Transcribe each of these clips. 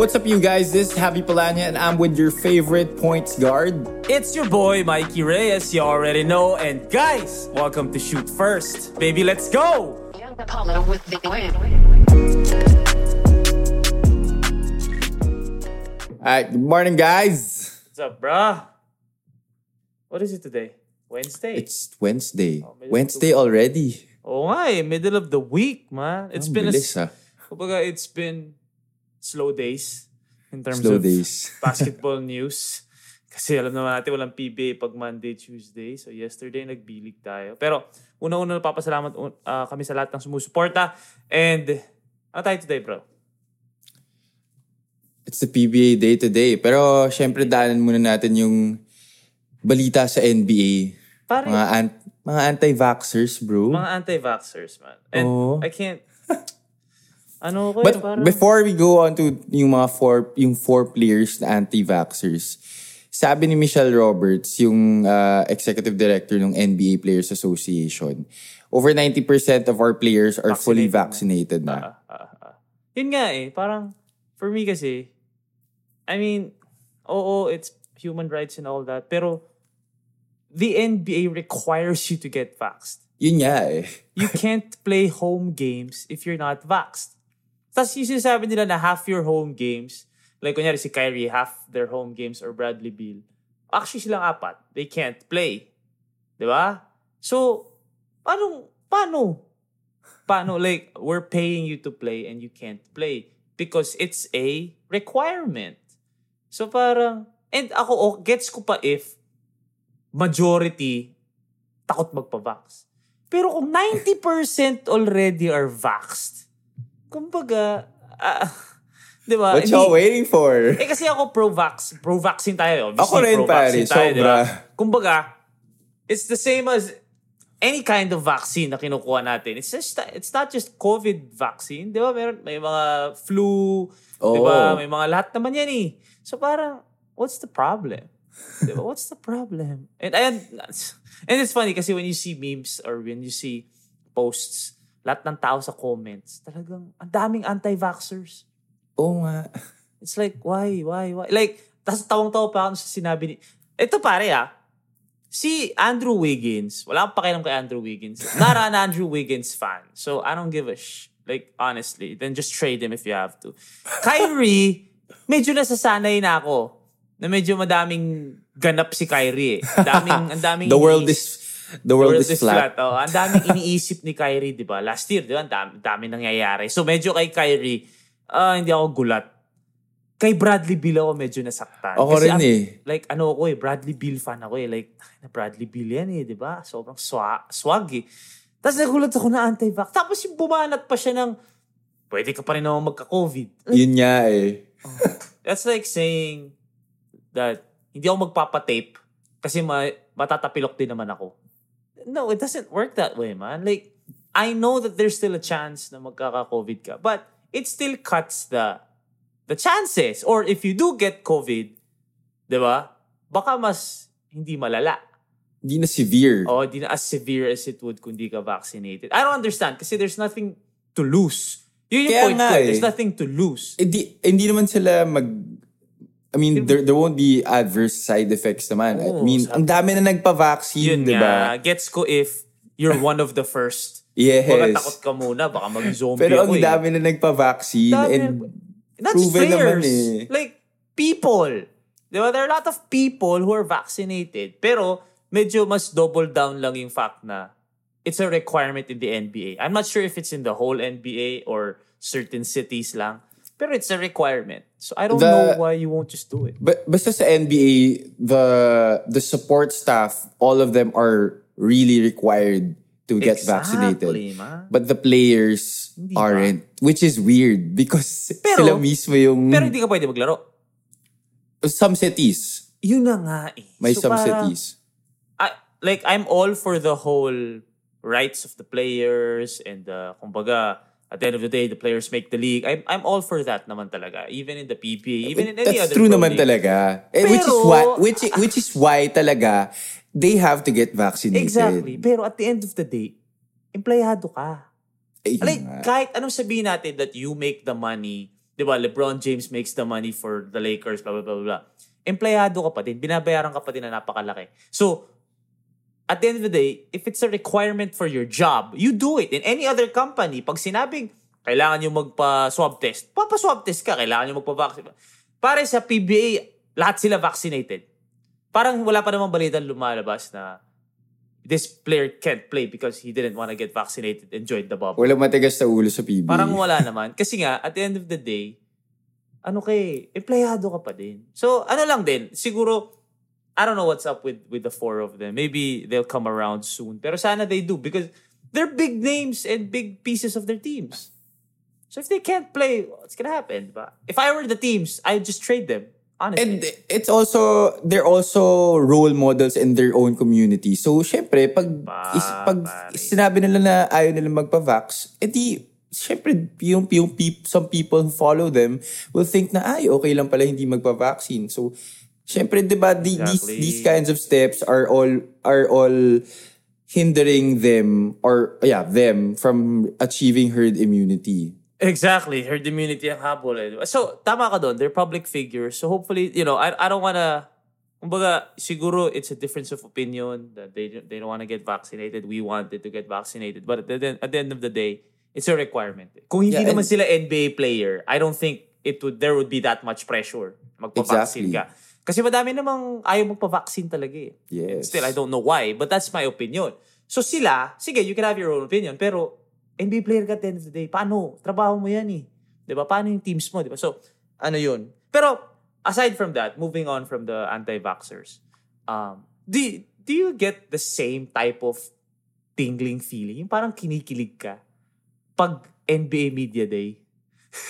What's up, you guys? This is Happy Palanya, and I'm with your favorite points guard. It's your boy Mikey Reyes, you already know. And guys, welcome to Shoot First. Baby, let's go! Young Apollo with the win. Alright, good morning, guys. What's up, bruh? What is it today? Wednesday? It's Wednesday. Oh, Wednesday already. oh nga eh, middle of the week, man. It's Ang been bilis, a, ah. kumbaga, it's been slow days in terms Slow of days. basketball news. Kasi alam naman natin walang PBA pag Monday, Tuesday. So yesterday nagbilig tayo. Pero una-una napapasalamat uh, kami sa lahat ng sumusuporta. And ano tayo today, bro? It's the PBA day today. Pero syempre daanan muna natin yung balita sa NBA. Pare, Mga, an- mga anti-vaxxers, bro. mga anti-vaxxers, man. And Oo. I can't... ano ko eh, But parang... before we go on to yung mga four, yung four players na anti-vaxxers, sabi ni Michelle Roberts, yung uh, executive director ng NBA Players Association, over 90% of our players are fully vaccinated na. Ah, ah, ah. Yun nga eh, parang for me kasi, I mean, oo, it's human rights and all that, pero the NBA requires you to get vaxxed. Yun nga eh. You can't play home games if you're not vaxxed. Tapos yung sinasabi nila na half your home games, like kunyari si Kyrie, half their home games or Bradley Beal, actually silang apat, they can't play. Di ba? So, paano, paano? Paano, like, we're paying you to play and you can't play because it's a requirement. So parang, and ako, oh, gets ko pa if majority takot magpa-vax. Pero kung 90% already are vaxxed, kumbaga, ah, di ba? What y'all waiting for? Eh kasi ako pro-vax, pro-vaccine tayo. Obviously, Ako rin, pare. tayo? Sobra. Kumbaga, it's the same as any kind of vaccine na kinukuha natin. It's just it's not just COVID vaccine, 'di ba? Meron may mga flu, 'di ba? May mga lahat naman 'yan eh. So parang what's the problem? 'Di ba? What's the problem? And and and it's funny kasi when you see memes or when you see posts, lahat ng tao sa comments, talagang ang daming anti-vaxxers. Oo nga. It's like, why, why, why? Like, tas tawang-tawa pa ako sa sinabi ni... Ito pare ah, si Andrew Wiggins, wala akong pakialam kay Andrew Wiggins. Not an Andrew Wiggins fan. So, I don't give a sh... Like, honestly, then just trade him if you have to. Kyrie, medyo nasasanay na ako na medyo madaming ganap si Kyrie eh. Daming, ang daming The world is the world, is, flat. Oh, ang daming iniisip ni Kyrie, di ba? Last year, di ba? Ang dami, dami nangyayari. So, medyo kay Kyrie, ah, hindi ako gulat. Kay Bradley Beal ako medyo nasaktan. Ako rin ang- eh. Like, ano ako eh, Bradley Beal fan ako eh. Like, na Bradley Beal yan eh, di ba? Sobrang swa, swag eh. Tapos nagulat ako na anti-vax. Tapos yung bumanat pa siya ng, pwede ka pa rin naman magka-COVID. Yun nga eh. That's like saying that hindi ako magpapatape kasi ma- matatapilok din naman ako. No, it doesn't work that way, man. Like, I know that there's still a chance na magkaka-COVID ka, but it still cuts the the chances. Or if you do get COVID, di ba? Baka mas hindi malala. Hindi na severe. O di na as severe as it would kung di ka vaccinated. I don't understand kasi there's nothing to lose. Yun yung Kaya point ko. eh. There's nothing to lose. hindi, hindi naman sila mag... I mean, there, there won't be adverse side effects naman. I mean, ang dami na nagpa-vaccine, Yun di ba? nga. Gets ko if you're one of the first. Yes. Baka takot ka muna, baka mag-zombie Pero ang ako eh. dami na nagpa-vaccine Dami and Not proven players. naman eh. Like, people. Di ba? There are a lot of people who are vaccinated. Pero, medyo mas double down lang yung fact na it's a requirement in the NBA. I'm not sure if it's in the whole NBA or certain cities lang. Pero it's a requirement. So, I don't The- know why you won't just do it. But basta sa NBA, the the support staff, all of them are really required to get vaccinated. Exactly, man. But the players Hindi aren't, which is weird because Pero- sila mismo yung Pero hindi ka pwede maglaro. some cities, Yun na nga eh. may So, some parang- cities. I, like I'm all for the whole rights of the players and the kumbaga at the end of the day the players make the league. I'm I'm all for that naman talaga. Even in the PPA, even in any That's other true naman league. talaga. Eh, which is Pero- why which which is why talaga they have to get vaccinated. Exactly. Pero at the end of the day, empleyado ka. Eh, yun Like, nga. kahit anong sabihin natin that you make the money, di ba, LeBron James makes the money for the Lakers, blah, blah, blah, blah. Empleyado ka pa din. Binabayaran ka pa din na napakalaki. So, at the end of the day, if it's a requirement for your job, you do it. In any other company, pag sinabing, kailangan nyo magpa-swab test, papa-swab test ka, kailangan nyo magpa-vaccine. Pare sa PBA, lahat sila vaccinated. Parang wala pa namang balita lumalabas na this player can't play because he didn't want to get vaccinated and join the bubble. Wala matigas sa ulo sa PBA. Parang wala naman. Kasi nga, at the end of the day, ano kay, empleyado ka pa din. So, ano lang din, siguro, I don't know what's up with with the four of them. Maybe they'll come around soon. Pero sana they do because they're big names and big pieces of their teams. So if they can't play, what's gonna happen? But if I were the teams, I'd just trade them. Honestly. And it's also, they're also role models in their own community. So, syempre, pag, Pa, is, pag pare. sinabi nila na ayaw nila magpa-vax, edi, syempre, yung, yung peop, some people who follow them will think na, ay, okay lang pala hindi magpa-vaccine. So, syempre, di ba, the, these, Exactly. these kinds of steps are all, are all hindering them, or, yeah, them from achieving herd immunity. Exactly. Herd immunity ang habol. Eh. So, tama ka doon. They're public figures. So, hopefully, you know, I, I don't wanna... Kumbaga, siguro it's a difference of opinion that they, they don't want to get vaccinated. We wanted to get vaccinated. But at the, at the end of the day, it's a requirement. Kung hindi Yeah, naman sila NBA player, I don't think it would there would be that much pressure magpa-vaccine Exactly. ka. Kasi madami namang ayaw magpa-vaccine talaga eh. Yes. Still, I don't know why, but that's my opinion. So sila, sige, you can have your own opinion, pero NBA player ka at the end of the day. Paano? Trabaho mo yan eh. Di ba? Paano yung teams mo? Di ba? So, ano yun? Pero, aside from that, moving on from the anti-vaxxers, um, do, do you get the same type of tingling feeling? Yung parang kinikilig ka pag NBA Media Day?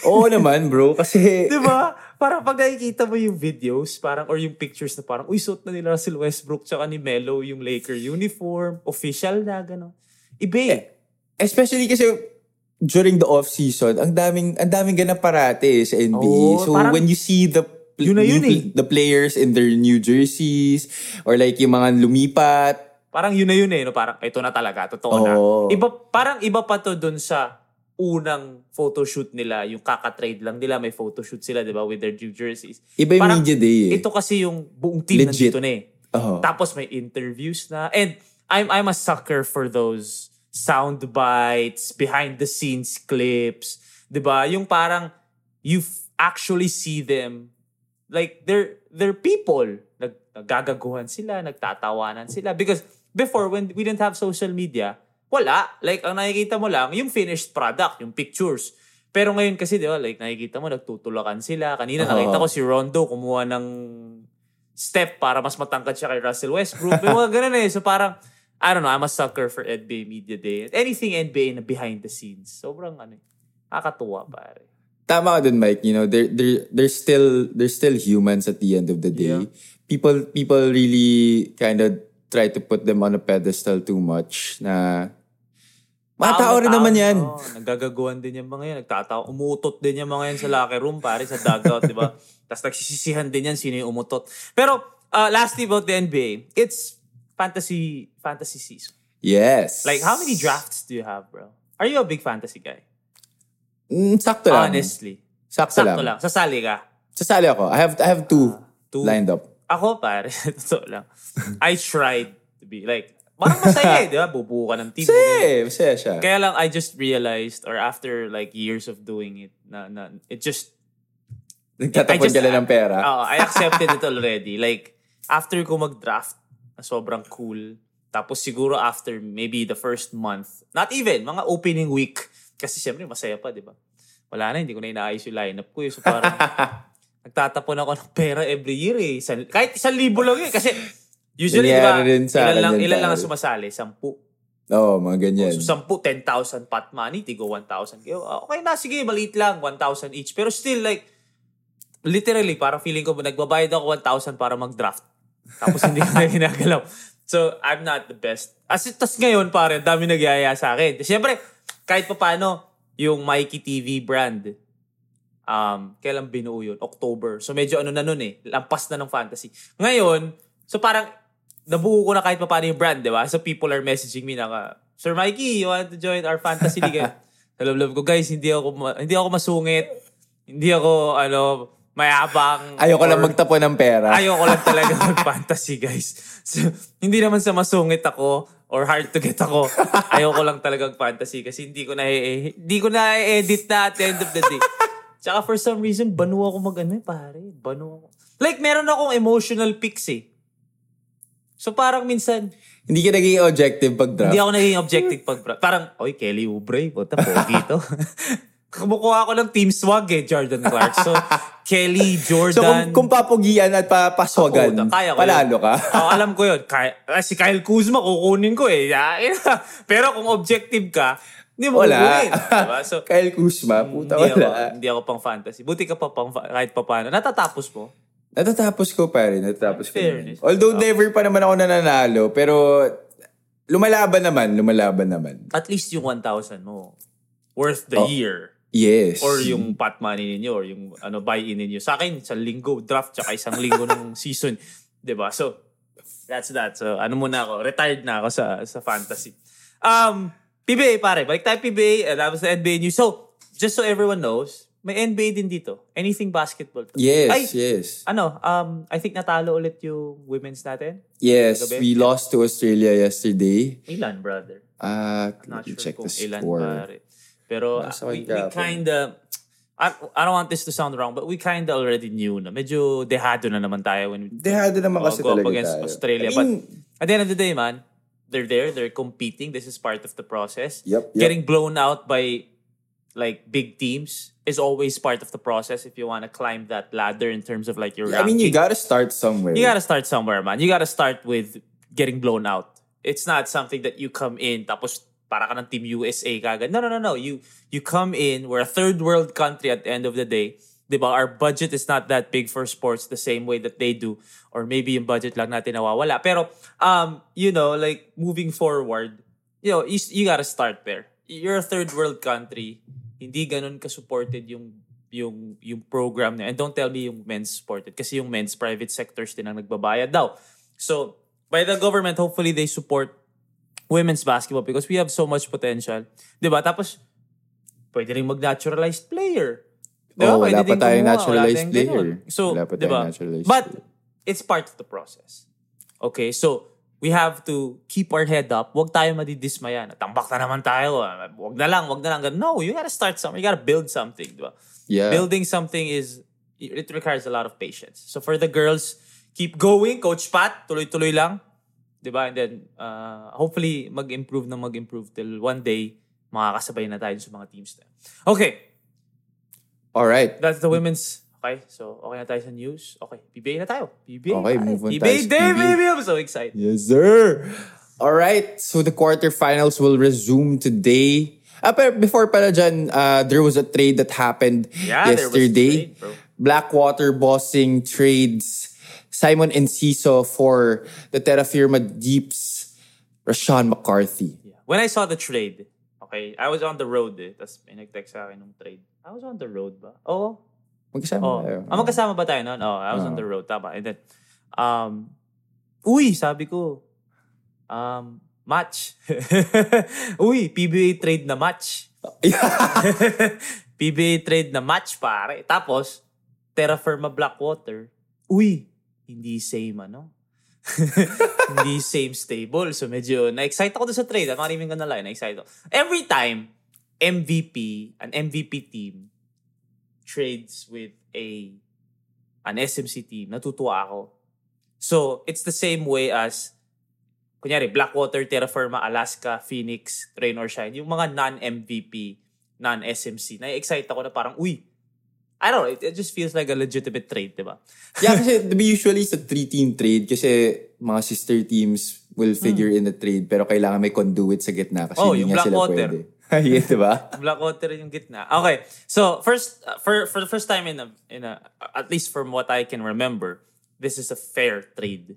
Oo naman, bro. Kasi, Di ba? Parang pag nakikita mo yung videos, parang, or yung pictures na parang, uy, suot na nila Russell Westbrook tsaka ni Melo yung Laker uniform, official na, gano'n. Iba eh. Especially kasi during the off season, ang daming ang daming ganap parate sa NBA. Oo, so parang- when you see the Yun na yun eh. the players in their new jerseys or like yung mga lumipat, Parang yun na yun eh, no? parang ito na talaga, totoo na. Oo. Iba, parang iba pa to dun sa unang photoshoot nila, yung kaka-trade lang nila, may photoshoot sila, di ba, with their new jerseys. iba yung Parang media day eh. Ito kasi yung buong team Legit. nandito na eh. Oo. Tapos may interviews na. And I'm I'm a sucker for those sound bites, behind the scenes clips. 'Di ba? Yung parang you actually see them like they're they're people. Nag, naggagaguhan sila, nagtatawanan sila because before when we didn't have social media, wala. Like ang nakikita mo lang yung finished product, yung pictures. Pero ngayon kasi, di ba, like nakikita mo, nagtutulakan sila. Kanina Oo. nakita ko si Rondo kumuha ng step para mas matangkad siya kay Russell Westbrook. May mga ganun eh. So parang, I don't know, I'm a sucker for NBA Media Day. Anything NBA na behind the scenes. Sobrang ano eh. Nakakatuwa pare. Tama ka dun, Mike. You know, they're, they're, they're still, they're still humans at the end of the day. Yeah. People, people really kind of try to put them on a pedestal too much na mga tao rin naman yan. Oh, nagagaguhan din yung mga yan. Nagtatawa. Umuutot din yung mga yan sa locker room, pare, sa dugout, di ba? Tapos nagsisisihan din yan sino yung umutot. Pero, uh, lastly about the NBA, it's fantasy fantasy season. Yes. Like, how many drafts do you have, bro? Are you a big fantasy guy? Mm, sakto lang. Honestly. Sakto, Sakto lang. lang. Sasali ka. Sasali ako. I have, I have two, two. lined up. Ako, pare, totoo lang. I tried to be like, parang masaya eh, di ba? Bubuo ka ng team. mo, ganyan. Masaya, masaya siya. Kaya lang, I just realized, or after like years of doing it, na, na it just, Nagtatapon ka lang ng pera. oh, I accepted it already. Like, after ko mag-draft, na sobrang cool. Tapos siguro after maybe the first month, not even, mga opening week. Kasi syempre, masaya pa, di ba? Wala na, hindi ko na inaayos yung lineup ko. Eh. So parang, nagtatapon ako ng pera every year eh. Isang- kahit isang libo lang eh. Kasi, usually, di ba, ilan lang, ilan lang ang sumasali? Sampu. Oo, mga ganyan. So, sampu, 10,000 pot money, tigo 1,000. Kayo, ah, Okay na, sige, maliit lang, 1,000 each. Pero still, like, literally, parang feeling ko, nagbabayad ako 1,000 para mag-draft. Tapos hindi ko na ginagalaw. So, I'm not the best. As tas ngayon, pare, dami nagyaya sa akin. Siyempre, kahit pa paano, yung Mikey TV brand, um, kailan binuo yun? October. So, medyo ano na nun eh. Lampas na ng fantasy. Ngayon, so parang, nabuo ko na kahit pa paano yung brand, di ba? So, people are messaging me na, Sir Mikey, you want to join our fantasy league? Sa love ko, guys, hindi ako, ma- hindi ako masungit. Hindi ako, ano, mayabang. Ayoko lang or- magtapon ng pera. Ayoko lang talaga mag-fantasy, guys. So, hindi naman sa masungit ako or hard to get ako. Ayoko lang talaga mag-fantasy kasi hindi ko na hindi ko na edit na at the end of the day. Tsaka for some reason, banu ako mag ano eh, pare. Banu ako. Like, meron akong emotional picks eh. So parang minsan, Hindi ka naging objective pag draft. hindi ako naging objective pag parang, oy, Kelly Oubre, puta, pogi to. Kumukuha ako ng team swag eh, Jordan Clark. So, Kelly, Jordan. So kung, kung papugian at papaswagan, Puta, kaya ko palalo yun. ka. Oo, alam ko yun. Kaya, ah, si Kyle Kuzma, kukunin ko eh. Yain. Pero kung objective ka, hindi mo Wala. kukunin. Diba? So, Kyle Kuzma, puta hindi wala. ako, hindi ako pang fantasy. Buti ka pa pang, kahit pa paano. Natatapos mo. Natatapos ko pa rin. Natatapos ko Fairness. rin. Although never pa naman ako nananalo, pero lumalaban naman, lumalaban naman. At least yung 1,000 mo. Worth the Oh. year. Yes. Or yung pot money ninyo or yung ano buy-in ninyo. Sa akin, isang linggo draft tsaka isang linggo ng season. 'Di ba So, that's that. So, ano muna ako, retired na ako sa sa fantasy. Um, PBA pare, balik tayo PBA. Uh, that was the NBA news. So, just so everyone knows, may NBA din dito. Anything basketball. to. Yes, Ay, yes. ano, um, I think natalo ulit yung women's natin. Yes, Gabi? we lost to Australia yesterday. Ilan, brother? Uh, Not let me sure check kung the ilan score. pare. Pero Nasa we, we kahapon. kinda, I, I don't want this to sound wrong, but we kinda already knew na medyo dehado na naman tayo when we Dehado naman uh, kasi go up talaga against tayo. Australia. I mean- but at the end of the day, man, they're there, they're competing. This is part of the process. Yep, yep. Getting blown out by like big teams is always part of the process if you want to climb that ladder in terms of like your I mean, you gotta start somewhere. You gotta start somewhere, man. You gotta start with getting blown out. It's not something that you come in tapos para ka ng Team USA kagad. No, no, no, no. You you come in. We're a third world country at the end of the day. Diba? Our budget is not that big for sports the same way that they do. Or maybe yung budget lang natin nawawala. Pero, um, you know, like, moving forward, you know, you, you gotta start there. You're a third world country. Hindi ganun ka-supported yung yung yung program niya. And don't tell me yung men's supported kasi yung men's private sectors din ang nagbabayad daw. So, by the government, hopefully they support women's basketball because we have so much potential. 'Di ba? Tapos pwede rin mag-naturalized player. Di ba? Oh, wala Pwede pa tayong kumuha. naturalized player. ganun. So, Wala pa di ba? tayong naturalized But player. it's part of the process. Okay, so we have to keep our head up. Huwag tayo madidismaya. na, Tambak na naman tayo. ah. Huwag na lang, huwag na lang. No, you gotta start something. You gotta build something. Di ba? Yeah. Building something is, it requires a lot of patience. So for the girls, keep going. Coach Pat, tuloy-tuloy lang. Di ba? And then, uh, hopefully, mag-improve na mag-improve till one day, makakasabay na tayo sa mga teams na. Okay, All right. that's the women's. Okay, so okay na tayo sa news. Okay, PBA na tayo. PBA. Okay, pare. move on PBA tayo day, PBA. baby! I'm so excited. Yes, sir. All right. So the quarterfinals will resume today. Ah, pero before pala dyan, uh, there was a trade that happened Yeah, there was a yesterday. trade, bro. Blackwater Bossing trades Simon Enciso for the Terra Firma Deeps Rashawn McCarthy. Yeah. When I saw the trade, okay, I was on the road eh. Tapos may nag-text sa akin ng trade. I was on the road ba? Oo. Magkasama Oh, tayo. ah, magkasama ba tayo noon? Oh, I was on Oo. the road, tama. And then, um, uy, sabi ko, um, match. uy, PBA trade na match. PBA trade na match, pare. Tapos, Terra Firma Blackwater, uy, hindi same, ano? hindi same stable. So, medyo na-excite ako sa trade. I'm not even gonna lie, na-excite ako. Every time, MVP, an MVP team, trades with a an SMC team, natutuwa ako. So, it's the same way as kunyari, Blackwater, Terra Firma, Alaska, Phoenix, Rain or Shine, yung mga non-MVP, non-SMC, na-excite ako na parang, uy, I don't know, it, it just feels like a legitimate trade, di ba? yeah, kasi usually sa three-team trade kasi mga sister teams will figure in the trade pero kailangan may conduit sa gitna kasi Hmm. Oh, hindi yung nga sila Blackwater. pwede. yeah, di ba? Blackwater yung gitna. Okay. So, first uh, for for the first time in a in a at least from what I can remember, this is a fair trade.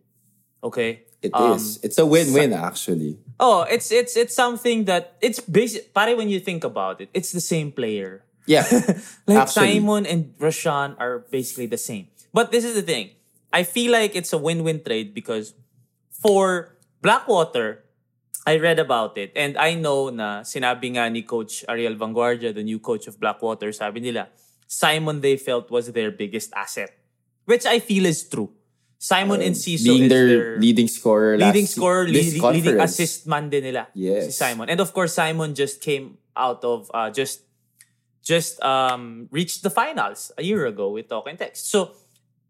Okay? It Um, is. It's a win-win actually. Oh, it's it's it's something that it's basic pare when you think about it, it's the same player. Yeah. like Actually. Simon and Rashawn are basically the same. But this is the thing. I feel like it's a win-win trade because for Blackwater, I read about it and I know na sinabi nga ni Coach Ariel Vanguardia, the new coach of Blackwater, sabi nila, Simon they felt was their biggest asset, which I feel is true. Simon Enciso Being is their, their leading scorer last leading scorer, leading assist man din nila. Yes. Si Simon. And of course, Simon just came out of, uh, just, just um, reached the finals a year ago with Talk and Text. So,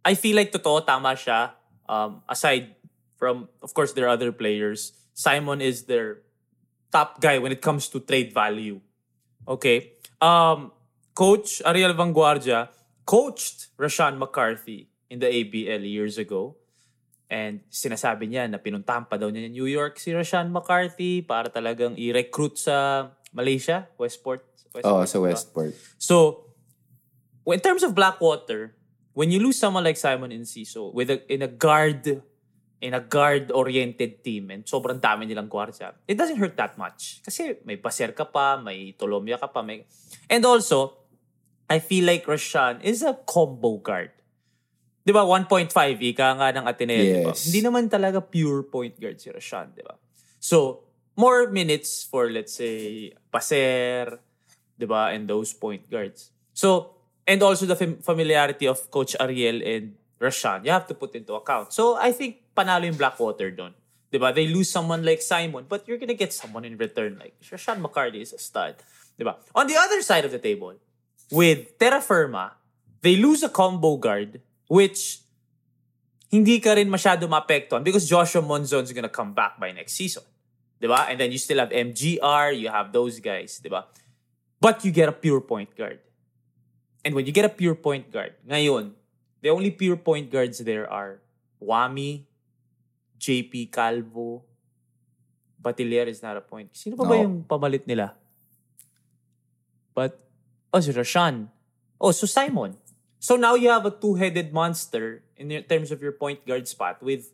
I feel like totoo, tama siya. Um, aside from, of course, there are other players. Simon is their top guy when it comes to trade value. Okay. Um, Coach Ariel Vanguardia coached Rashawn McCarthy in the ABL years ago. And sinasabi niya na pinuntahan pa daw niya New York si Rashawn McCarthy para talagang i-recruit sa Malaysia, Westport. Westport Oh, sa diba? Westport. So, in terms of Blackwater, when you lose someone like Simon Enciso with a, in a guard in a guard-oriented team and sobrang dami nilang gwardiya, it doesn't hurt that much. Kasi may Baser ka pa, may Tolomia ka pa, may... And also, I feel like Rashan is a combo guard. Di ba? 1.5, ika nga ng Ateneo, di ba? Yes. Hindi naman talaga pure point guard si Rashan, di ba? So, more minutes for, let's say, Baser, di ba? And those point guards. So, and also the fam- familiarity of Coach Ariel and Rashan, you have to put into account. So, I think panalo yung Blackwater doon. Di ba? They lose someone like Simon, but you're gonna get someone in return. Like, Rashan McCarty is a stud. Di ba? On the other side of the table, with Terra Firma, they lose a combo guard, which hindi ka rin masyado because Joshua Monzon's gonna come back by next season. Di ba? And then you still have MGR, you have those guys, di ba? But you get a pure point guard. And when you get a pure point guard, ngayon, the only pure point guards there are Wami, JP Calvo, Batilier is not a point. Sino pa ba No. yung pamalit nila? But, oh, si Rashan. Oh, so Simon. So now you have a two-headed monster in terms of your point guard spot with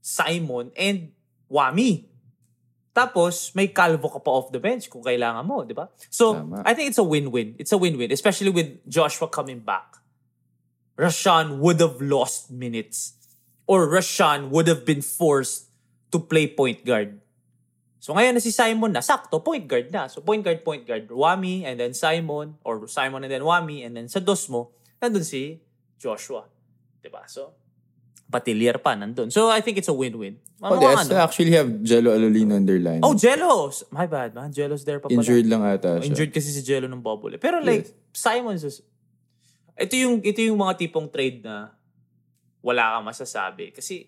Simon and Wami. Tapos, may Calvo ka pa off the bench kung kailangan mo, di ba? So, Tama. I think it's a win-win. It's a win-win, especially with Joshua coming back. Rashan would have lost minutes. Or Rashan would have been forced to play point guard. So ngayon na si Simon na, sakto, point guard na. So point guard, point guard, Wami, and then Simon, or Simon and then Wami, and then sa dos mo, nandun si Joshua. Diba? So, Patilier pa nandun. So I think it's a win-win. Oh, Mga they ano? actually have Jello Alolino in their line. Oh, Jellos! My bad, man. Jellos there pa pala. Injured lang ata siya. Injured kasi si Jello ng bubble. eh. Pero like, Simon's just... Ito yung, ito yung mga tipong trade na wala kang masasabi. Kasi,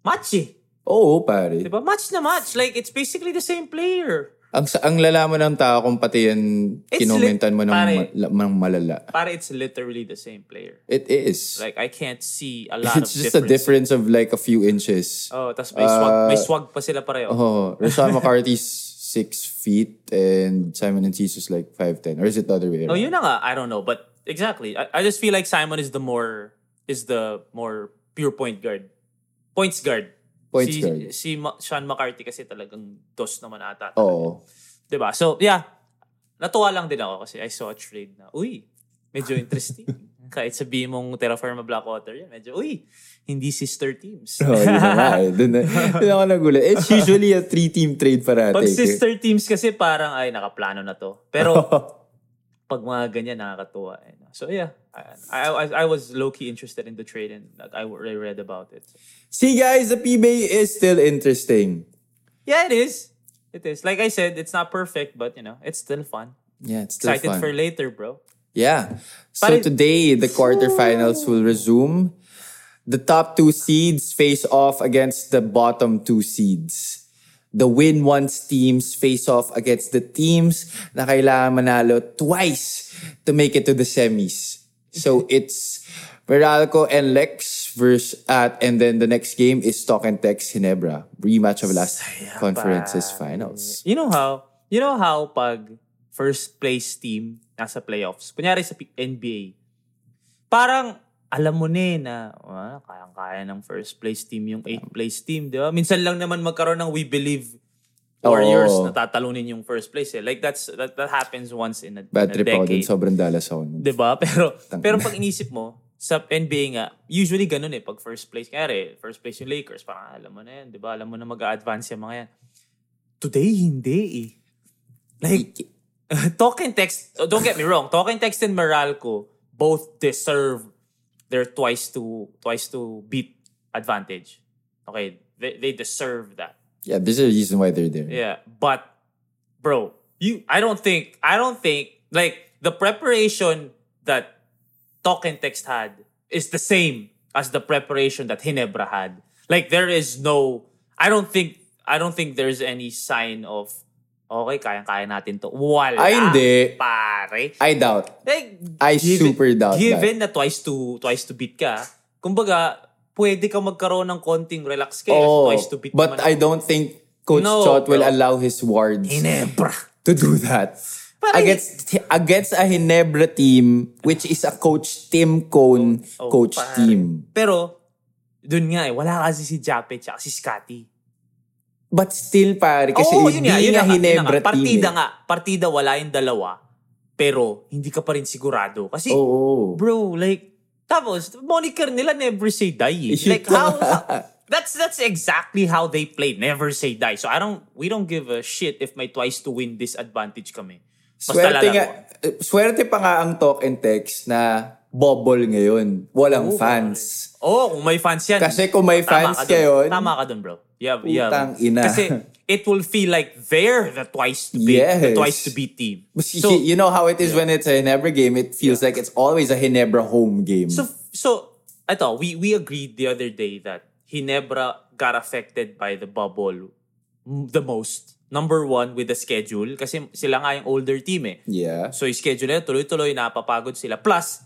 match eh. Oo, pare. Diba? Match na match. Like, it's basically the same player. Ang, ang lalaman ng tao kung pati yan It's kinomentan mo ng, pare. ma- la- ng malala. Para it's literally the same player. It is. Like, I can't see a lot It's of just a difference. of like a few inches. Oh, tas may swag, may Uh, swag pa sila pareho. Oh, Rashawn McCarthy's six feet and Simon Enciso's like 5'10". Or is it the other way Oh, around? yun na nga. I don't know. But exactly. I, I just feel like Simon is the more is the more pure point guard. Points guard. Points si, guard. Si Ma- Sean McCarthy kasi talagang dos naman ata. Oo. Diba? So, yeah. Natuwa lang din ako kasi I saw a trade na, uy, medyo interesting. Kahit sabihin mong Terraforma Blackwater yan, medyo, uy, hindi sister teams. Oh, yun na eh. Doon na, ako nagulat. It's usually a three-team trade parate. Pag sister teams kasi parang, ay, nakaplano na to. Pero, pag mga ganyan, nakakatuwa. Eh. no? So, yeah. I, I, I was low-key interested in the trade and I read about it. See guys, the PBA is still interesting. Yeah, it is. It is. Like I said, it's not perfect, but, you know, it's still fun. Yeah, it's still Excited fun. for later, bro. Yeah. So Pare- today, the quarterfinals will resume. The top two seeds face off against the bottom two seeds. The win once teams face off against the teams na kailangan manalo twice to make it to the semis. So it's Meralco and Lex versus at and then the next game is Stock and Tex Ginebra. Rematch of last conference's finals. You know how, you know how pag first place team nasa playoffs, kunyari sa NBA, parang alam mo na eh na ah, kayang-kaya ng first place team yung eighth place team, di ba? Minsan lang naman magkaroon ng we believe Warriors Oo. na tatalunin yung first place eh. Like that's that, that happens once in a, Bad in a trip ako dun. decade. Sobrang dalas ako nun. 'Di ba? Pero pero pag inisip mo, sa NBA nga, usually ganun eh pag first place. Kaya first place yung Lakers, parang alam mo na yan, 'di ba? Alam mo na mag-advance yung mga yan. Today hindi eh. Like Talk and Text, oh, don't get me wrong, Talk and Text and Meralco both deserve their twice to twice to beat advantage. Okay, they, they deserve that. Yeah, there's a reason why they're there. Yeah, but bro, you I don't think I don't think like the preparation that Talk and Text had is the same as the preparation that Hinebra had. Like there is no I don't think I don't think there's any sign of okay, kaya-kaya natin to. Wala. Ay, hindi. Pare. I doubt. Like, I super doubt Given na twice to twice to beat ka, kumbaga, pwede ka magkaroon ng konting relax kaya Oh, twice to beat but I don't think Coach No, Chot will bro. allow his wards Hinebra. to do that. Parang- against against a Hinebra team which is a coach Tim Cone Oh, coach pare. team. Pero, dun nga eh, wala kasi si Jape at si Scotty. But still pare kasi Oo, yun nga, being yun nga, yun na Hinebra nga. Partida team. eh. nga, partida wala yung dalawa, pero hindi ka pa rin sigurado. Kasi, Oo. bro, like, tapos, moniker nila never say die. eh. Yun Like, how, nga. that's that's exactly how they play. Never say die. So, I don't, we don't give a shit if may twice to win disadvantage kami. Basta Swerte nga, eh, swerte pa nga ang talk and text na bubble ngayon. Walang Oo, fans. Oh, kung may fans yan. Kasi kung may tama fans ka dun. kayo, Tama ka dun, bro. Yeah, yeah. Putang ina. Kasi it will feel like they're the twice to beat, Yes. the twice to beat team. So, you know how it is when it's a Hinebra game, it feels like it's always a Hinebra home game. So, so, ito, we, we agreed the other day that Hinebra got affected by the bubble the most. Number one, with the schedule. Kasi sila nga yung older team eh. yeah. So, yung schedule nila, tuloy-tuloy, napapagod sila. Plus,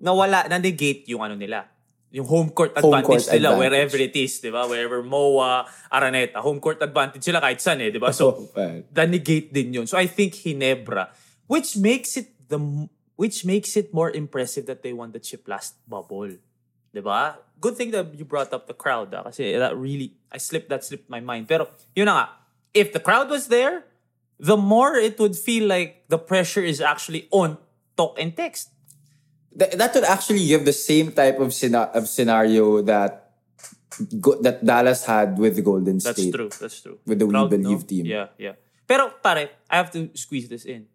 nawala, na-negate yung ano nila. Yung home court Home advantage court nila advantage. wherever it is, di ba? Wherever MOA, Araneta, home court advantage sila kahit saan eh, di ba? So, Oh, man. na-negate din yun. So, I think Hinebra, which makes it the which makes it more impressive that they won the chip last bubble. Di ba? Good thing that you brought up the crowd ah, kasi that really, I slipped, that slipped my mind. Pero, yun na nga, if the crowd was there, the more it would feel like the pressure is actually on talk and text. Th- that would actually give the same type of, scena- of scenario that go- that Dallas had with the Golden That's State. true. That's true. With the We Crowd, Believe team. Yeah, yeah. Pero pare, I have to squeeze this in.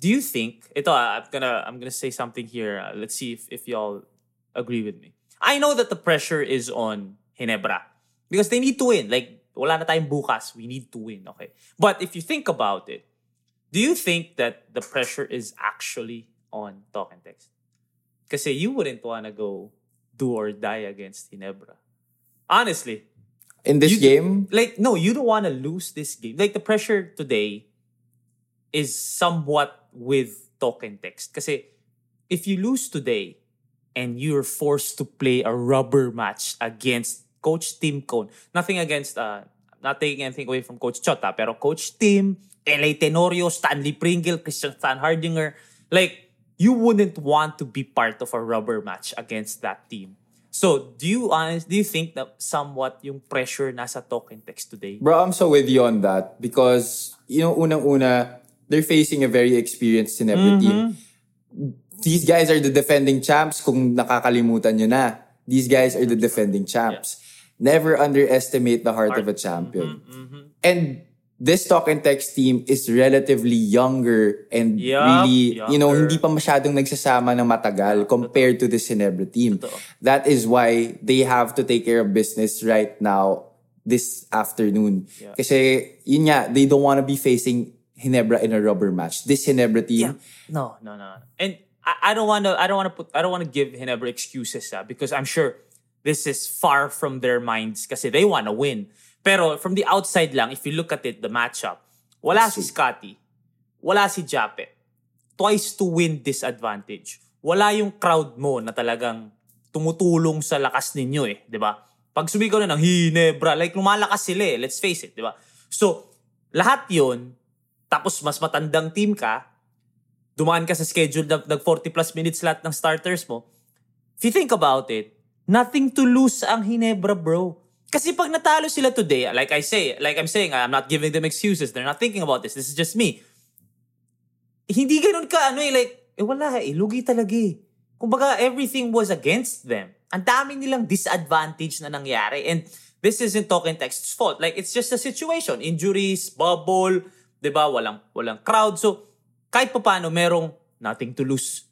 Do you think ito I'm gonna I'm gonna say something here. uh, let's see if if y'all agree with me. I know that the pressure is on Hinebra because they need to win. Like wala na tayong bukas, we need to win, okay? But if you think about it, do you think that the pressure is actually on Talk and Text? Kasi you wouldn't wanna go do or die against Hinebra. Honestly, In this You- game, like no, you don't want to lose this game. Like the pressure today is somewhat with talk and text. Kasi if you lose today and you're forced to play a rubber match against Coach Tim Cone, nothing against uh not taking anything away from Coach Chota, pero Coach Tim, LA Tenorio, Stanley Pringle, Christian Stan Hardinger, like you wouldn't want to be part of a rubber match against that team. So, do you honest, do you think that somewhat yung pressure nasa talk and text today? bro, I'm so with you on that because, you know, unang-una, they're facing a very experienced Hinebra team. These guys are the defending champs kung nakakalimutan nyo na. These guys are the defending champs. Never underestimate the heart, of a champion. And this talk and text team is relatively younger and Yup, really, you know, younger. hindi pa masyadong nagsasama ng matagal compared to the Ginebra team. That is why they have to take care of business right now this afternoon. Kasi, yun nga, they don't want to be facing Ginebra in a rubber match. This Ginebra team, No, no, no. And I, I don't want to. I don't want to put. I don't want to give Hinebra excuses ah, because I'm sure this is far from their minds kasi they want to win. Pero from the outside lang, if you look at it, the matchup, wala si Scotty, wala si Jape. Twice to win disadvantage. Wala yung crowd mo na talagang tumutulong sa lakas ninyo eh, 'di ba? Pag sumigaw na ng Hinebra, like lumalakas sila eh, let's face it, 'di ba? So, lahat 'yon tapos mas matandang team ka, dumaan ka sa schedule na nag 40 plus minutes lahat ng starters mo, if you think about it, nothing to lose ang Hinebra, bro. Kasi pag natalo sila today, like I say, like I'm saying, I'm not giving them excuses. They're not thinking about this. This is just me. Hindi ganun ka, ano eh, like, eh wala eh, lugi talaga eh. Kumbaga, everything was against them. Ang dami nilang disadvantage na nangyari. And this isn't talking text's fault. Like, it's just a situation. Injuries, bubble, di ba? Walang, walang crowd. So, kahit pa paano merong nothing to lose.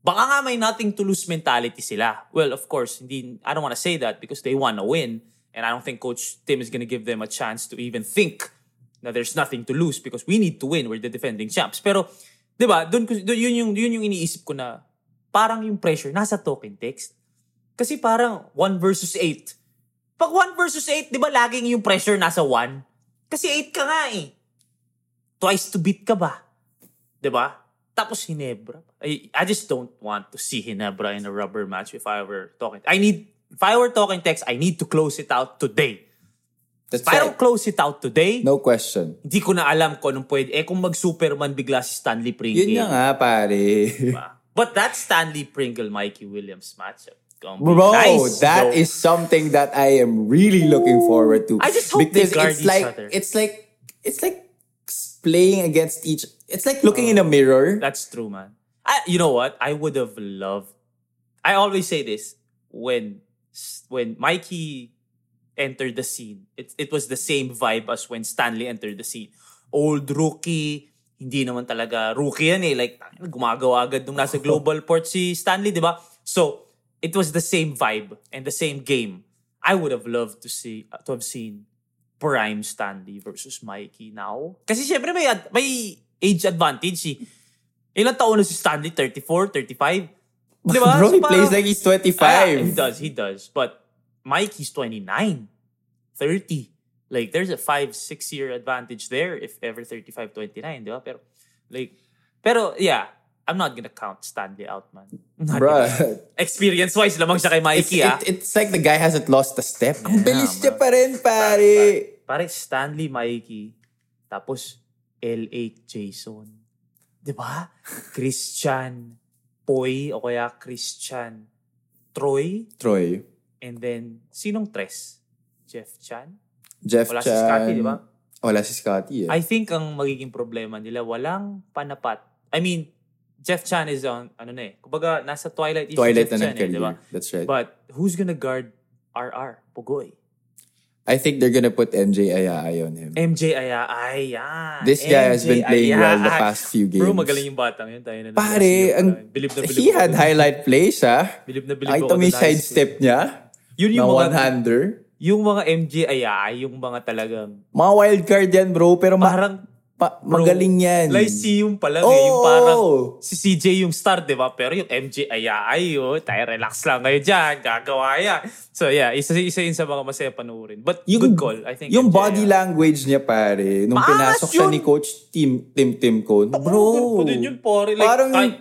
Baka nga may nothing to lose mentality sila. Well, of course, hindi, I don't want to say that because they want to win. And I don't think Coach Tim is going to give them a chance to even think na there's nothing to lose because we need to win. We're the defending champs. Pero, di ba, dun, yun, yung, yun yung iniisip ko na parang yung pressure nasa token text. Kasi parang 1 versus 8. Pag 1 versus 8, di ba laging yung pressure nasa 1? Kasi 8 ka nga eh. Twice to beat ka ba? Di ba? Tapos Hinebra. I, I just don't want to see Hinebra in a rubber match if I were talking. I need, if I were talking text, I need to close it out today. That's If I don't close it out today, No question. hindi ko na alam kung anong pwede. Eh kung mag-Superman bigla si Stanley Pringle. Yun na nga, pare. Diba? But that Stanley Pringle Mikey Williams matchup. Bro, nice, that though. is something that I am really looking forward to. I just hope they guard it's each like other. it's like it's like playing against each. It's like looking in a mirror. That's true, man. I, you know what? I would have loved. I always say this when when Mikey entered the scene. It it was the same vibe as when Stanley entered the scene. Old rookie, hindi naman talaga rookie yan eh. Like gumagawa agad nung nasa Global Port si Stanley, di ba? So it was the same vibe and the same game. I would have loved to see to have seen prime Stanley versus Mikey now. Kasi syempre may ad- may age advantage eh. Ilang taon na si Stanley? 34, 35? Di ba? Bro, So he plays parang- like he's Ah, 25. he does, he does. But Mikey's 29, 30. Like, there's a five, six year advantage there if ever 35, 29, di ba? Pero, like, pero, yeah, I'm not gonna count Stanley out, man. Bruh. Experience-wise, lamang siya kay It's, Mikey, ah. it- it's like the guy hasn't lost a step. Ang Yeah, bilis niya pa rin, pare. Pare, Stanley, Mikey, tapos L8 Jason. Di ba? Christian Poy o kaya Christian Troy. Troy. And then, sinong tres? Jeff Chan? Jeff Wala si Chan. Scotty, di ba? Wala si Scotty eh. I think ang magiging problema nila, walang panapat. I mean, Jeff Chan is on, ano na eh, kumbaga, nasa Twilight is Twilight Jeff na Chan eh, di ba? That's right. But who's gonna guard RR? Pugoy. I think they're gonna put MJ Ayay on him. MJ Aya, ay, yan. This guy has MJ been playing well the past few games. Bro, magaling yung batang yun. Tayo na Pare, ang, bilib na bilib he had highlight plays, ah. Bilib na bilib Ay, ito may side step niya. Yun yung mga, one-hander. yung mga MJ Ayay, yung mga talagang, Mga wild card yan, bro. Pero parang, pa- bro, magaling yan. Lyceum pa lang Oh! eh. Yung parang, si CJ yung star, di ba? Pero yung MJ Ayay, oh, tayo relax lang kayo dyan. Gagawa yan. So yeah, isa, isa yun sa mga masaya panuorin. But good call, I think. Yung MJ body language niya, pare. Nung Maangas pinasok siya yun! ni Coach Tim Tim Tim Cone. Bro, Bro, din yun, pare. Like, parang, kahit,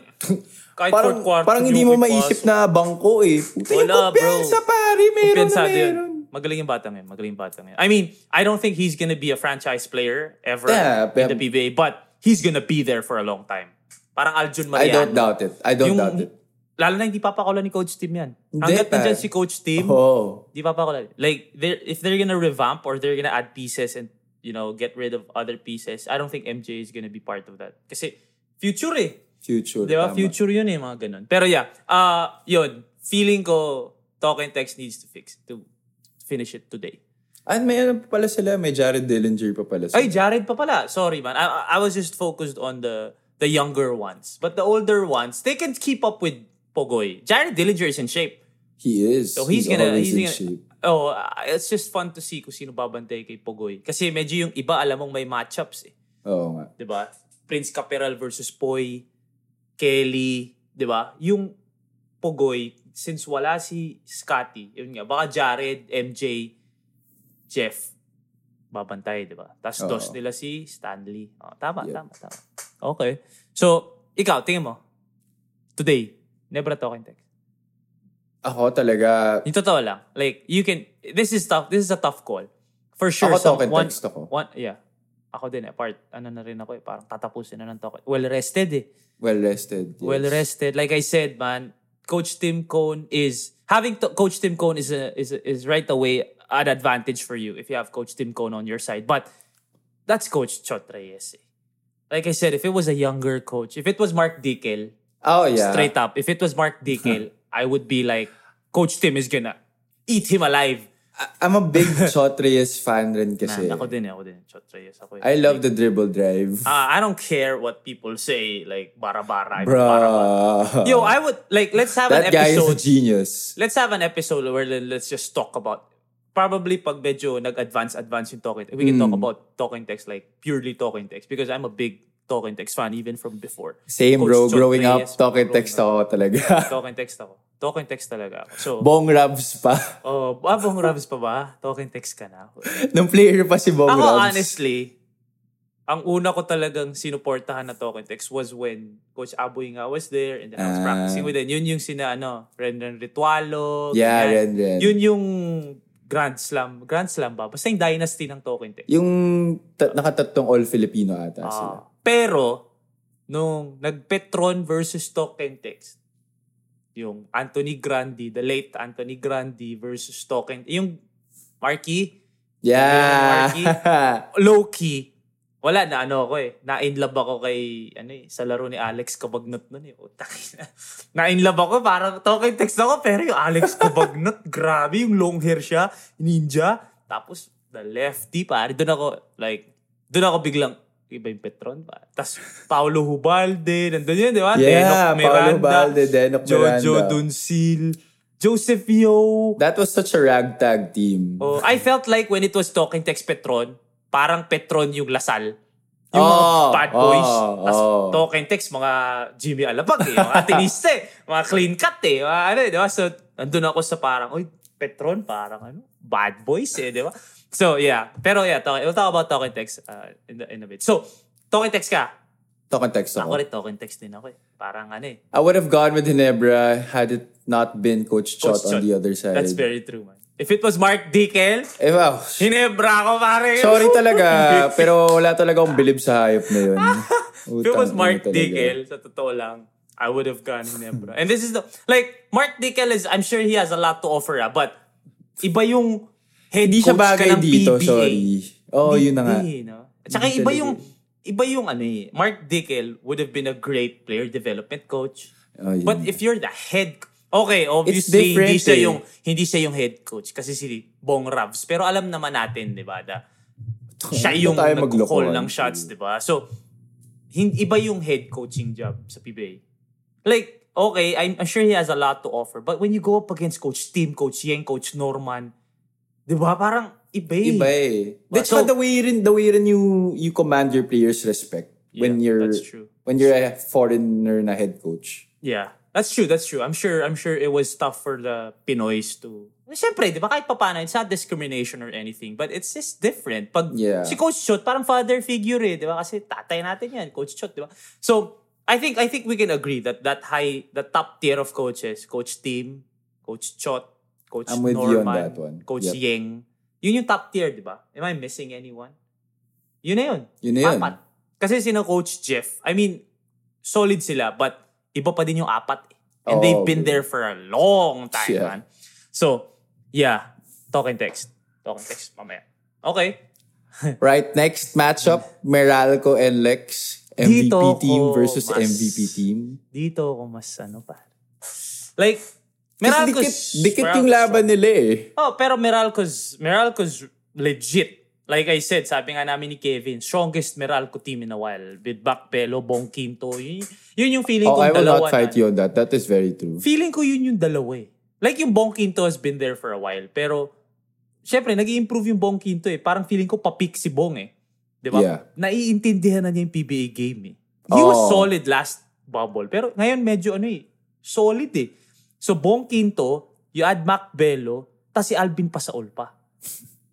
kahit parang, parang hindi yung mo maisip na bangko eh. Puta, yung Wala, bro. kumpiyansa, pare. Meron na meron. Magaling yung batang yun. Magaling yung batang yun. I mean, I don't think he's gonna be a franchise player ever Yeah, in the PBA, but he's gonna be there for a long time. Parang Aljun I Mariano. don't doubt it. I don't Yung- doubt it. Lalo na hindi papakulan ni Coach Tim yan. Hanggat pa. nandyan si Coach Tim, Oh. di papakulan. Like, they're, if they're gonna revamp or they're gonna add pieces and, you know, get rid of other pieces, I don't think MJ is gonna be part of that. Kasi, future eh. Future. Di ba? tama. Future yun eh, mga ganun. Pero yeah, uh, yun. Feeling ko, Talk and Text needs to fix, to finish it today. At may ano pa pala sila, may Jared Dillinger pa pala sila. Ay, Jared pa pala. Sorry, man. I, I was just focused on the the younger ones. But the older ones, they can keep up with Pogoy. Jared Dillinger is in shape. He is. So he's, gonna, always he's in gonna, shape. oh, uh, it's just fun to see kung sino babantay kay Pogoy. Kasi medyo yung iba, alam mong may matchups eh. Oo nga. 'di ba? Prince Caperal versus Poy, Kelly, 'di ba? Yung Pogoy, since wala si Scotty, yun nga, baka Jared, MJ, Jeff, babantay, 'di ba? Tapos dos nila si Stanley. Oh, tama, Yep. tama, tama. Okay. So, ikaw, tingin mo, today, never talking text. Ako talaga, Yung totoo lang. Like, you can, this is tough, this is a tough call. For sure, Ako some- talk and one, text ako. One, yeah. Ako din eh. Part, ano na rin ako eh. Parang tatapusin na ng talk. Well rested eh. well rested. yes. Well rested. Like I said, man, Coach Tim Cone is having to, Coach Tim Cone is a, is a, is right away an advantage for you if you have Coach Tim Cone on your side. But that's Coach Chot Reyes. Eh. Like I said, if it was a younger coach, if it was Mark Dickel, Oh yeah. straight up, if it was Mark Dickel, I would be like, Coach Tim is gonna eat him alive. I'm a big Shot Reyes fan rin kasi. Man, ako din eh, ako din. Shot Reyes, ako eh. I love the dribble drive. Ah, I don't care what people say, like, bara-bara. Bruh. Yo, I would, like, let's have that an guy is a episode. genius. let's have an episode where let's just talk about probably pag medyo nag-advance advance yung talking we can talk Hmm. about talking text like purely talking text because I'm a big talking text fan even from before. Same Coach bro, Chot growing up, Reyes, talking growing text up. ako talaga. Talking text ako. Talking text talaga ako. So, Bong Rabs pa. oh, abong Rabs pa ba? Talking text ka na. Nung player pa si Bong Ako Rabs. honestly, ang una ko talagang sinuportahan na talking text was when Coach Aboy nga was there and then I was Ah. practicing with him. Yun yung sina, ano, Renren Ritualo. Yeah. Renren. Yun yung Grand Slam. Grand Slam ba? Basta yung dynasty ng talking text. Yung ta- nakatatlong all-Filipino ata sila. Pero, nung nag-Petron versus Talking Text, yung Anthony Grandi, the late Anthony Grandi versus Talking, yung Marky, Yeah. low-key, wala na ano ako eh. Na-in love ako kay, ano eh, sa laro ni Alex Kabagnot nun eh. Utak na. Na-in love ako, parang talking text ako, pero yung Alex Kabagnot, grabe, yung long hair siya, ninja. Tapos, the lefty, pare, doon ako, like, doon ako biglang, iba yung Petron pa. Tapos, Paulo Hubalde, nandun yun, di ba? Yeah, Denok Paulo Hubalde, Denok Jojo Miranda. Dunsil, Joseph Yo, That was such a ragtag team. Oh, I felt like when it was talking text Petron, parang Petron yung Lasal. Yung Oh, mga bad boys. oh, Tapos oh. talking text, mga Jimmy Alabag eh. Mga tiniste, mga clean cut eh. Mga ano eh, di ba? So, nandun ako sa parang, uy, Petron, parang ano, bad boys eh, di ba? So, yeah. Pero yeah, talk, we'll talk about talking text uh, in, the, in a bit. So, talking text ka. Talking text Ako ako. rin, talking text din ako eh. Parang ano eh. I would have gone with Ginebra had it not been Coach Chot Coach on Chot. the other side. That's very true, man. If it was Mark Dickel, Eh, wow. Hinebra ako, pare. Sorry talaga, pero wala talaga akong bilib sa hayop na yun. If it was Mark. Dickel, sa totoo lang, I would have gone Ginebra. And this is the, like, Mark Dickel is, I'm sure he has a lot to offer, ah, but iba yung head Hindi siya bagay dito, PBA. sorry. Oh, yun na nga. No? At saka iba yung, iba yung ano eh, Mark Dickel would have been a great player development coach. Oh, yun. But if you're the head Okay, obviously hindi siya eh. yung hindi siya yung head coach kasi si Bong Ravs. Pero alam naman natin, 'di ba, da siya yung nag-call ng shots, 'di ba? So hindi iba yung head coaching job sa PBA. Like, okay, I'm, I'm sure he has a lot to offer. But when you go up against Coach Tim, Coach Yeng, Coach Norman, 'di ba? Parang iba eh. Iba eh. That's So- the way rin, the way rin you, you command your players respect when Yeah, you're that's true. when you're a foreigner na head coach. Yeah. That's true, that's true. I'm sure I'm sure it was tough for the Pinoys to Siyempre, di ba, kahit papaano, it's not discrimination or anything, but it's just different. Pag Yeah. si Coach Chot, parang father figure eh, di ba? Kasi tatay natin yan, Coach Chot, di ba? So, I think I think we can agree that that high, the top tier of coaches, Coach Tim, Coach Chot, Coach I'm with you on Norman, that one. Coach Yep. Yeng, yun yung top tier, di ba? Am I missing anyone? Yun na yun. Yun na yun. Apat. Kasi sina Coach Jeff, I mean, solid sila, but iba pa din yung apat eh. And Oo, they've been bro. there for a long time, Yeah. man. So, yeah. Talking text. Talking text, mamaya. Okay. Right, next matchup, Meralco and Lex. MVP Dito team versus mas- MVP team. Dito ako mas ano pa. Like, Meralco's... dikit, dikit yung Meralco's laban nila eh. Oh, pero Meralco's, Meralco's legit. Like I said, sabi nga namin ni Kevin, strongest Meralco team in a while. With Bacpelo, Bong Quinto. Yun, yun yung feeling Oh, ko I will dalawa not fight na- you on that. That is very true. feeling ko yun yung dalawa eh. Like yung Bong Quinto has been there for a while. Pero, syempre, nag improve yung Bong Quinto eh. Parang feeling ko papik si Bong eh. Di ba? Yeah. Naiintindihan na niya yung PBA game eh. He was Oh. solid last bubble. Pero ngayon medyo ano eh, solid eh. So Bong Quinto, you add Mac Bello, tas si Alvin Pasaol pa.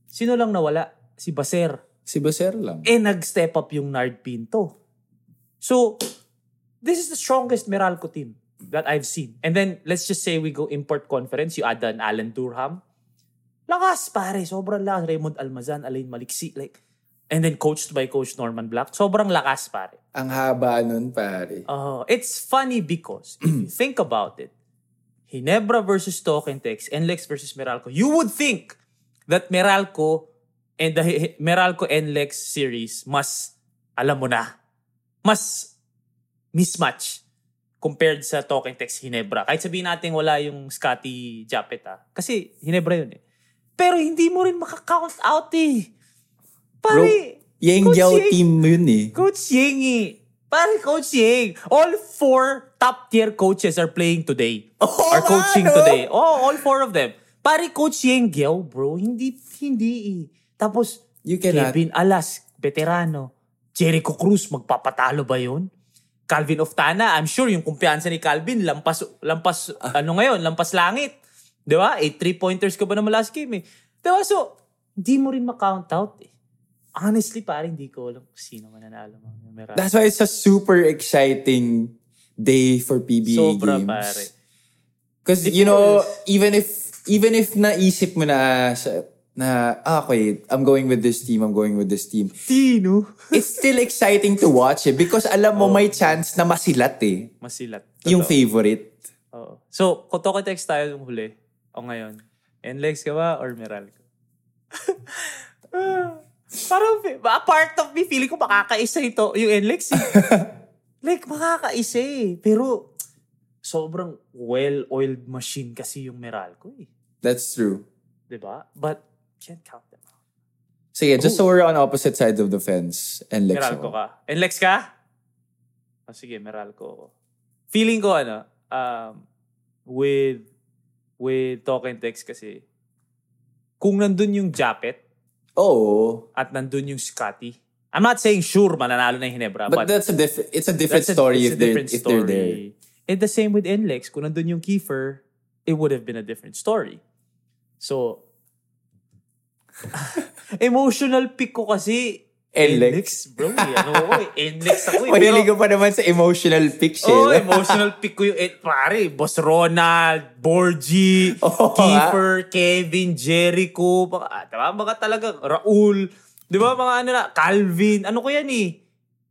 Sino lang nawala? Si Baser. Si Baser lang. Eh, nag-step up yung Nard Pinto. So, this is the strongest Meralco team that I've seen. And then, let's just say we go import conference, you add an Alan Durham. Lakas, pare. Sobrang lakas. Raymond Almazan, Alain Maliksi. Like, and then coached by Coach Norman Black. Sobrang lakas, pare. Ang haba nun, pare. Uh, it's funny because if you think about it, Hinebra versus Token Tex and Lex versus Meralco, you would think that Meralco and the Meralco and Lex series mas, alam mo na, mas mismatch compared sa Token Tex Hinebra. Kahit sabihin natin wala yung Scotty Japet ah. Kasi Hinebra yun eh. Pero hindi mo rin makakount out eh. Pare, Yang Yao Yang- team yun eh. Coach Yang eh. Pare, Coach Yang. All four top tier coaches are playing today. Oo are coaching no? today. Oh, all four of them. Pare, Coach Yang Giao, bro. Hindi, hindi eh. Tapos, You cannot- Kevin Alas, veterano. Jericho Cruz, magpapatalo ba yun? Calvin Oftana, I'm sure yung kumpiyansa ni Calvin, lampas, lampas, ano ngayon, lampas langit. Di ba? Eh, three-pointers ka ba naman last game eh. Di ba? So, hindi mo rin ma-count out eh. Honestly, parang hindi ko alam kung sino mananalo. Meralco. That's why it's a super exciting day for PBA Sobra, games. pare. Because, you know, even if, even if naisip mo na, na, ah, okay, I'm going with this team, I'm going with this team. Tino. It's still exciting to watch eh. Because alam mo may chance na masilat eh. Masilat. Yung Totoo. favorite. Oo. So, kung toko text tayo yung huli, o ngayon, NLEX ka ba or Meralco? Parang, a part of me, feeling ko makakaisa ito, yung NLEX eh. like, makakaisa eh. Pero, sobrang well-oiled machine kasi yung Meralco eh. That's true. 'Di ba? But, can't count them out. Sige, just so we're on opposite sides of the fence. And Lex Meralco ako. ka. NLEX ka? Oh, sige, Meralco ako. Feeling ko, ano, um, with, with talk and text kasi, kung nandun yung Japet, Oo. at nandun yung Scotty. I'm not saying sure mananalo na yung Hinebra, But, but, that's a different, it's a different that's a- story a if, they're, different if they're there. And the same with NLEX. Kung nandun yung Kiefer, it would have been a different story. So, emotional pick ko kasi NLEX. bro. Eh. Ano ko eh. NLEX ako eh. Mahilig ka pa naman sa emotional picks eh. Oh, emotional pick ko yung, eh, pare, Boss Ronald, Borgie, Oo Kiefer, Kevin, Jericho, baka, ah, diba? Mga talaga, Raul, di ba? Mga ano na, Calvin, ano ko yan eh.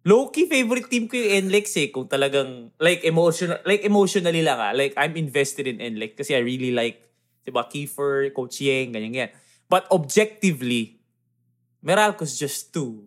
Low-key favorite team ko yung NLEX eh. Kung talagang, like, emotional, like, emotionally lang ah. Like, I'm invested in NLEX kasi I really like, di ba, Kiefer, Coach Yeng, ganyan, ganyan. But objectively, Meralco's just two.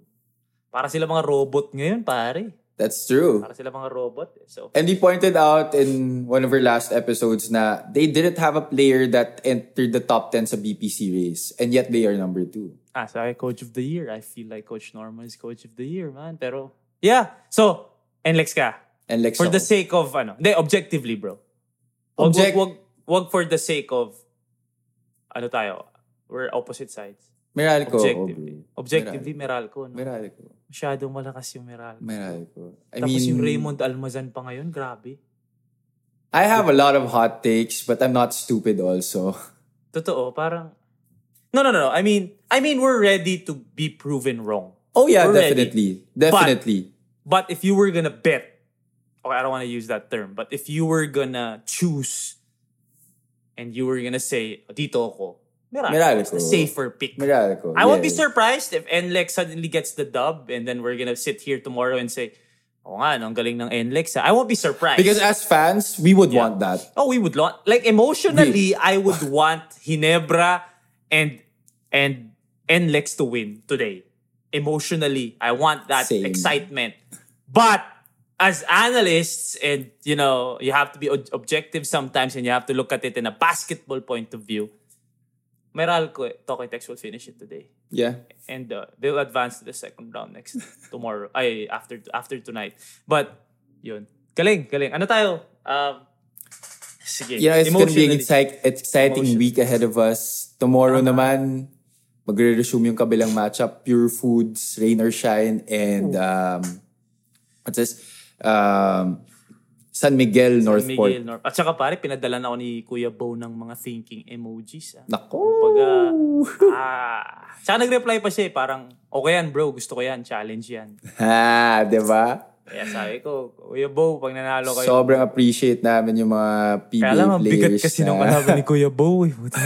Para sila mga robot ngayon, pare. That's true. Para sila mga robot. eh. So, And he pointed out in one of our last episodes na they didn't have a player that entered the top 10 sa BPC race. And yet they are number two. Ah, sa akin, coach of the year. I feel like Coach Norman is coach of the year, man. Pero, yeah. So, NLEX ka. And Lex For the sake of, ano, hindi, objectively, bro. Wag, Object- wag, wag, wag for the sake of, ano tayo, we're opposite sides. Meralco. Objectively. Objectively, Meralco. No? Meralco. Masyadong malakas yung Meralco. Meralco. I Tapos mean, yung Raymond Almazan pa ngayon, grabe. I have a lot of hot takes, but I'm not stupid also. Totoo, parang, no, no, no, no. I mean, I mean, we're ready to be proven wrong. Oh yeah, We're ready. definitely. Definitely. But if you were gonna bet, okay, I don't want to use that term, but if you were gonna choose and you were gonna say, dito ako, Meralco. is the safer pick. Meralco. I won't be yeah. surprised if NLEX suddenly gets the dub and then we're gonna sit here tomorrow and say, oh nga, ang galing ng NLEX. ah." I won't be surprised. Because as fans, we would Yeah. want that. Oh, we would want like emotionally, I would want Hinebra and and NLEX to win today. Emotionally, I want that Same. excitement. But as analysts, and you know, you have to be ob- objective sometimes, and you have to look at it in a basketball point of view. Meralco, Tokoy Tex will finish it today, Yeah. and uh, they'll advance to the second round next tomorrow. Ay, after after tonight. But yun, galing, galing. Ano tayo? Um, sige. Know, it's gonna be an excite- exciting week ahead of us. Tomorrow naman, magre-resume yung kabilang matchup. Pure Foods, Rain or Shine, and um, what's this? Um, San Miguel, Northport. Miguel North. At saka pare, pinadala na ako ni Kuya Bo ng mga thinking emojis. Ah. Nako! Kumbaga, ah. Tsaka nag-reply pa siya eh, parang, okay yan bro, gusto ko yan, challenge yan. Ha, di ba? Kaya sabi ko, Kuya Bo, pag nanalo kayo. Sobrang appreciate namin yung mga PBA Kaya lang, ang players. bigat kasi na- nung kalaban ni Kuya Bo eh. Buti.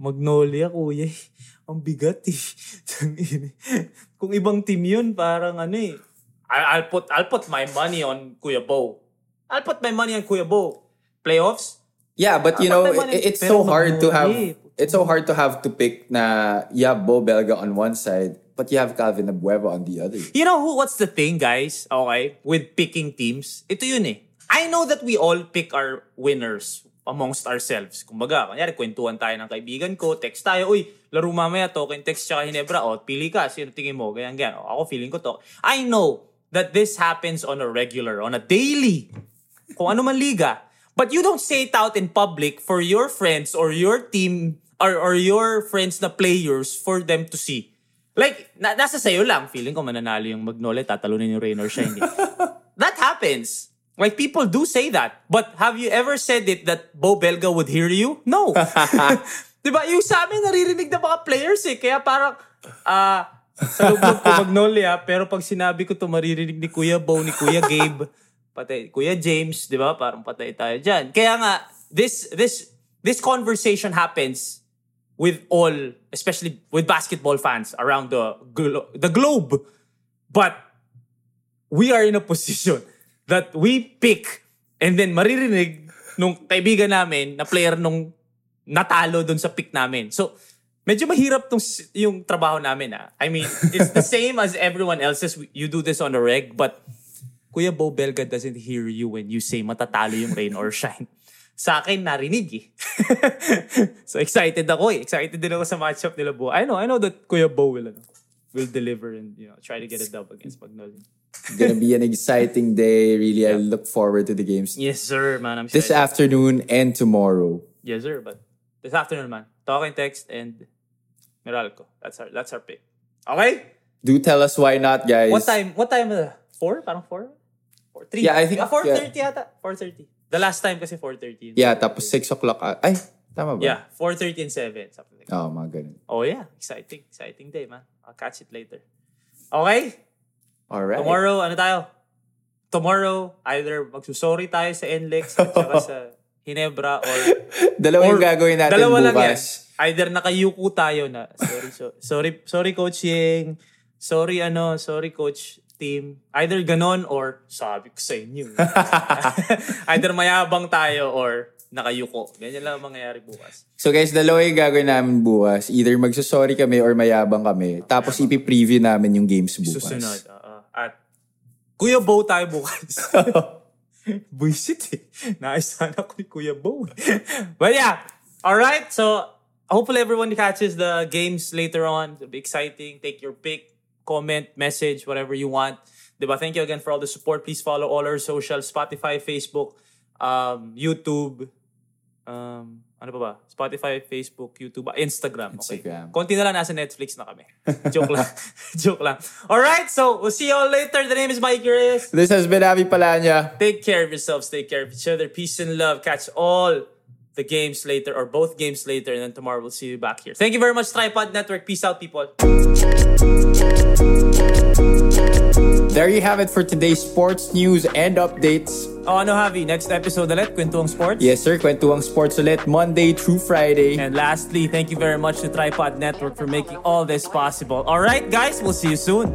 Magnolia, kuya eh. Ang bigat eh. Kung ibang team yun, parang ano eh. I'll put, I'll put my money on Kuya Bo. I'll put my money on Kuya Bo. Playoffs? Yeah, but you Ah, know, it- it's so hard to have it's so hard to have to pick na you have Bo Belga on one side, but you have Calvin Abueva on the other. You know who? What's the thing, guys? Okay, with picking teams, ito yun eh. I know that we all pick our winners amongst ourselves. Kumbaga, kanyari, kwentuhan tayo ng kaibigan ko, text tayo, uy, laro mamaya, token text tsaka Hinebra, o, pili ka, sino tingin mo, ganyan, ganyan. O, ako, feeling ko to. I know that this happens on a regular, on a daily, kung ano man liga. But you don't say it out in public for your friends or your team or, or your friends na players for them to see. Like, na, nasa sayo lang. Feeling ko mananalo yung Magnolia, tatalunin yung Rain or siya, hindi. that happens. Like, people do say that. But have you ever said it that Bo Belga would hear you? No. diba? Yung sa amin, naririnig na mga players eh. Kaya parang, ah, sa loob ko Magnolia, pero pag sinabi ko to maririnig ni Kuya Bo, ni Kuya Gabe, patay, Kuya James, di ba? Parang patay tayo dyan. Kaya nga, this, this, this conversation happens with all, especially with basketball fans around the, glo- the globe. But we are in a position that we pick and then maririnig nung kaibigan namin na player nung natalo dun sa pick namin. So, medyo mahirap tong yung trabaho namin ah. I mean, it's the same as everyone else's. You do this on the reg, but Kuya Bo Belga doesn't hear you when you say matatalo yung rain or shine. Sa akin, narinig eh. so excited ako eh. Excited din ako sa matchup nila Bo. I know, I know that Kuya Bo will, ano, will deliver and you know, try to get a dub against Magnolia. Gonna be an exciting day. Really, I look forward to the games Yes, sir, man. I'm this excited. afternoon and tomorrow. Yes, sir. But this afternoon, man. Talk and text and Meralco. That's our that's our pick. Okay? Do tell us why not, guys. What time? What time? Uh, four? Parang four? Four? Three? Yeah, I think- Ah, 4.30 yata. 4.30. The last time kasi 4.30. Yeah, tapos 6 o'clock. ah- Ay, tama ba? Yeah, 4.30 and 7. Something like that. Oh, mga ganun. Oh yeah, exciting. Exciting day, man. I'll catch it later. Okay? Alright. Tomorrow, ano tayo? Tomorrow, either magsusorry tayo sa NLEX at saka sa Hinebra or Dalawa yung gagawin natin dalawa lang yan. bukas. Either nakayuko tayo na, sorry, so, sorry, sorry Coach Ying, sorry ano, sorry Coach Team. Either ganon or sabi ko sa inyo. Either mayabang tayo or nakayuko. Ganyan lang ang mangyayari bukas. So guys, dalawa yung gagawin namin bukas. Either magsasorry kami or mayabang kami. Tapos ipi-preview namin yung games bukas. Susunod. oo. At Kuya Bo tayo bukas. Buisit eh. Nais sana ko ni Kuya Bo. But yeah. Alright. So, hopefully everyone catches the games later on. It'll be exciting. Take your pick, comment, message, whatever you want. Diba? Thank you again for all the support. Please follow all our social, Spotify, Facebook, um, YouTube, um, ano pa ba? Spotify, Facebook, YouTube, Instagram. Okay. Instagram. Konti na lang nasa Netflix na kami. Joke lang. Joke lang. Alright, so we'll see you all later. The name is Mike Reyes. This has been Avi Palanya. Take care of yourselves. Take care of each other. Peace and love. Catch all the games later or both games later. And then tomorrow we'll see you back here. Thank you very much, Tripod Network. Peace out, people. There you have it for today's sports news and updates. Oh, ano, Javi? Next episode ulit, Kwentuang Sports. Yes sir, kwentuang sports ulit Monday through Friday. And lastly, thank you very much to Tripod Network for making all this possible. All right, guys, we'll see you soon.